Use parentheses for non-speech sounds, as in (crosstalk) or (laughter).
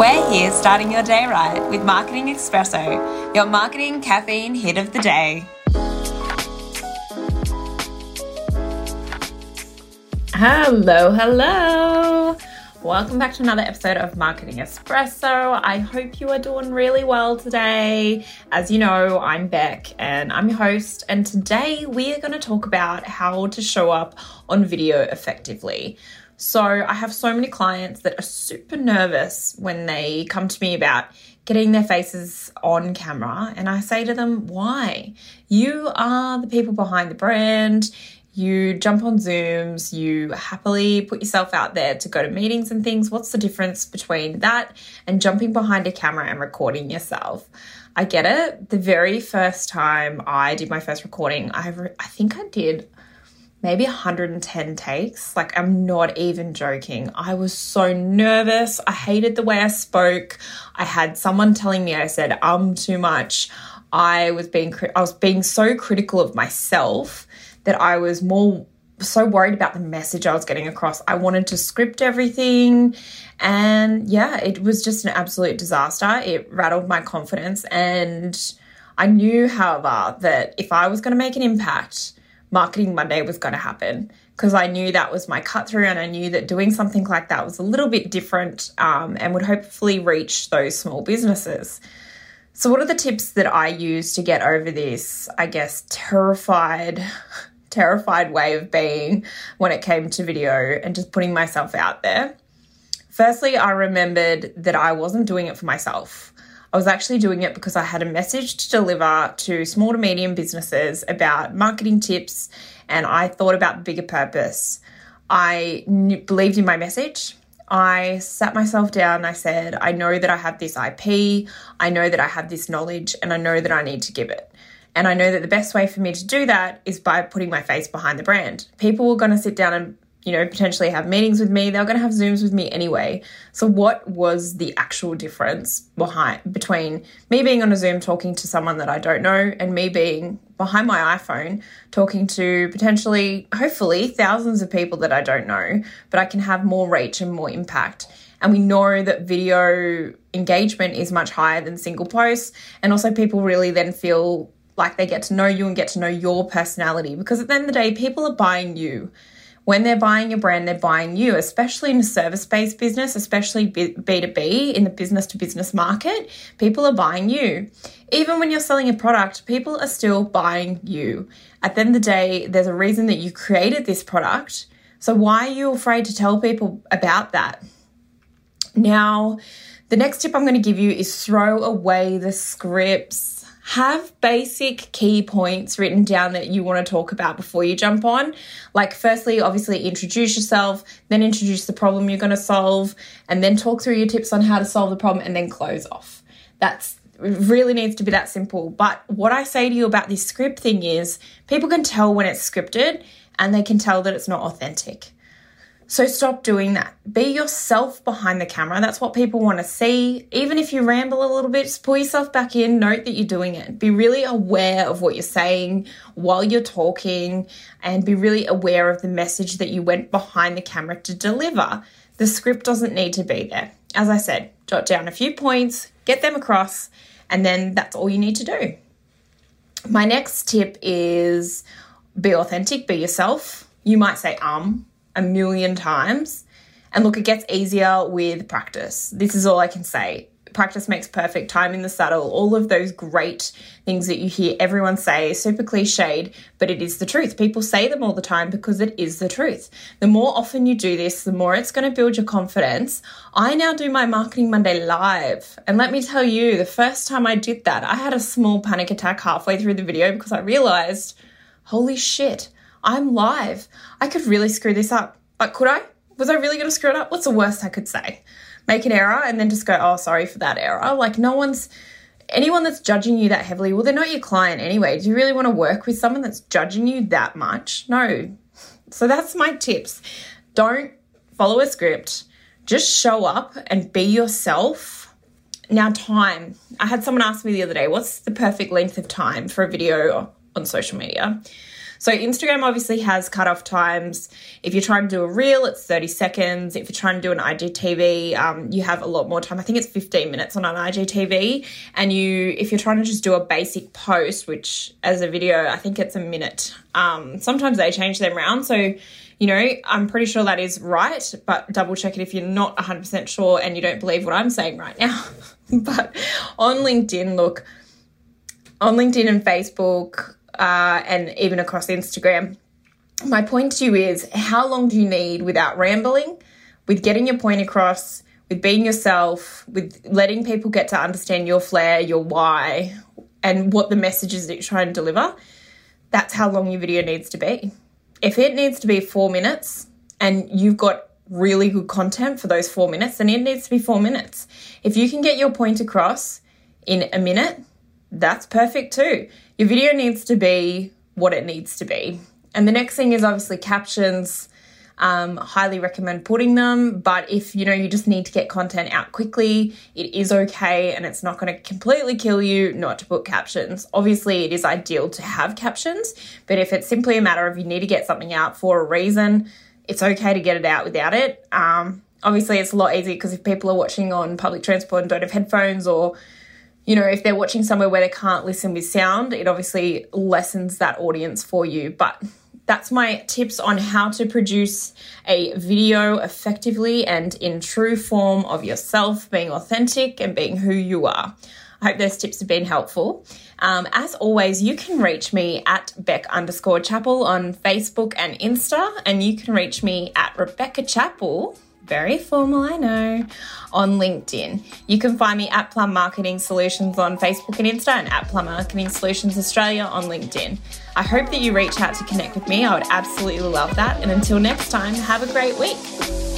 We're here starting your day right with Marketing Espresso, your marketing caffeine hit of the day. Hello, hello. Welcome back to another episode of Marketing Espresso. I hope you are doing really well today. As you know, I'm Beck and I'm your host, and today we are going to talk about how to show up on video effectively. So, I have so many clients that are super nervous when they come to me about getting their faces on camera, and I say to them, Why? You are the people behind the brand you jump on Zooms, you happily put yourself out there to go to meetings and things. What's the difference between that and jumping behind a camera and recording yourself? I get it. The very first time I did my first recording, I, I think I did maybe 110 takes. Like, I'm not even joking. I was so nervous. I hated the way I spoke. I had someone telling me I said um too much. I was being I was being so critical of myself that I was more so worried about the message I was getting across. I wanted to script everything. And yeah, it was just an absolute disaster. It rattled my confidence. And I knew, however, that if I was going to make an impact, Marketing Monday was going to happen because I knew that was my cut through and I knew that doing something like that was a little bit different um, and would hopefully reach those small businesses. So, what are the tips that I use to get over this, I guess, terrified (laughs) terrified way of being when it came to video and just putting myself out there. Firstly, I remembered that I wasn't doing it for myself. I was actually doing it because I had a message to deliver to small to medium businesses about marketing tips and I thought about the bigger purpose. I believed in my message. I sat myself down I said, I know that I have this IP, I know that I have this knowledge, and I know that I need to give it. And I know that the best way for me to do that is by putting my face behind the brand. People are going to sit down and you know, potentially have meetings with me. They're going to have Zooms with me anyway. So, what was the actual difference behind between me being on a Zoom talking to someone that I don't know and me being behind my iPhone talking to potentially, hopefully, thousands of people that I don't know, but I can have more reach and more impact. And we know that video engagement is much higher than single posts. And also, people really then feel like they get to know you and get to know your personality because at the end of the day, people are buying you. When they're buying your brand, they're buying you, especially in a service based business, especially B2B in the business to business market. People are buying you. Even when you're selling a product, people are still buying you. At the end of the day, there's a reason that you created this product. So, why are you afraid to tell people about that? Now, the next tip I'm going to give you is throw away the scripts have basic key points written down that you want to talk about before you jump on. Like, firstly, obviously, introduce yourself, then introduce the problem you're going to solve, and then talk through your tips on how to solve the problem, and then close off. That's really needs to be that simple. But what I say to you about this script thing is people can tell when it's scripted and they can tell that it's not authentic. So stop doing that. Be yourself behind the camera. That's what people want to see. Even if you ramble a little bit, just pull yourself back in, note that you're doing it. Be really aware of what you're saying while you're talking and be really aware of the message that you went behind the camera to deliver. The script doesn't need to be there. As I said, jot down a few points, get them across, and then that's all you need to do. My next tip is be authentic, be yourself. You might say um a million times. And look, it gets easier with practice. This is all I can say. Practice makes perfect, time in the saddle, all of those great things that you hear everyone say, super cliched, but it is the truth. People say them all the time because it is the truth. The more often you do this, the more it's going to build your confidence. I now do my Marketing Monday live. And let me tell you, the first time I did that, I had a small panic attack halfway through the video because I realized, holy shit, I'm live. I could really screw this up. But could I? Was I really going to screw it up? What's the worst I could say? Make an error and then just go, oh, sorry for that error. Like, no one's, anyone that's judging you that heavily, well, they're not your client anyway. Do you really want to work with someone that's judging you that much? No. So that's my tips. Don't follow a script, just show up and be yourself. Now, time. I had someone ask me the other day, what's the perfect length of time for a video on social media? So Instagram obviously has cutoff times. If you're trying to do a reel, it's 30 seconds. If you're trying to do an IGTV, um, you have a lot more time. I think it's 15 minutes on an IGTV. And you, if you're trying to just do a basic post, which as a video, I think it's a minute. Um, sometimes they change them around. So you know, I'm pretty sure that is right, but double check it if you're not 100% sure and you don't believe what I'm saying right now. (laughs) but on LinkedIn, look, on LinkedIn and Facebook, uh, and even across Instagram, my point to you is how long do you need without rambling, with getting your point across, with being yourself, with letting people get to understand your flair, your why, and what the message is that you're trying to deliver? That's how long your video needs to be if it needs to be four minutes and you've got really good content for those four minutes, then it needs to be four minutes. If you can get your point across in a minute, that's perfect too. Your video needs to be what it needs to be. And the next thing is obviously captions. Um, highly recommend putting them, but if you know you just need to get content out quickly, it is okay and it's not going to completely kill you not to put captions. Obviously, it is ideal to have captions, but if it's simply a matter of you need to get something out for a reason, it's okay to get it out without it. Um, obviously, it's a lot easier because if people are watching on public transport and don't have headphones or you know, if they're watching somewhere where they can't listen with sound, it obviously lessens that audience for you. But that's my tips on how to produce a video effectively and in true form of yourself, being authentic and being who you are. I hope those tips have been helpful. Um, as always, you can reach me at Beck underscore Chapel on Facebook and Insta, and you can reach me at Rebecca Chapel. very formal, I know, on LinkedIn. You can find me at Plum Marketing Solutions on Facebook and Insta and at Plum Marketing Solutions Australia on LinkedIn. I hope that you reach out to connect with me. I would absolutely love that. And until next time, have a great week.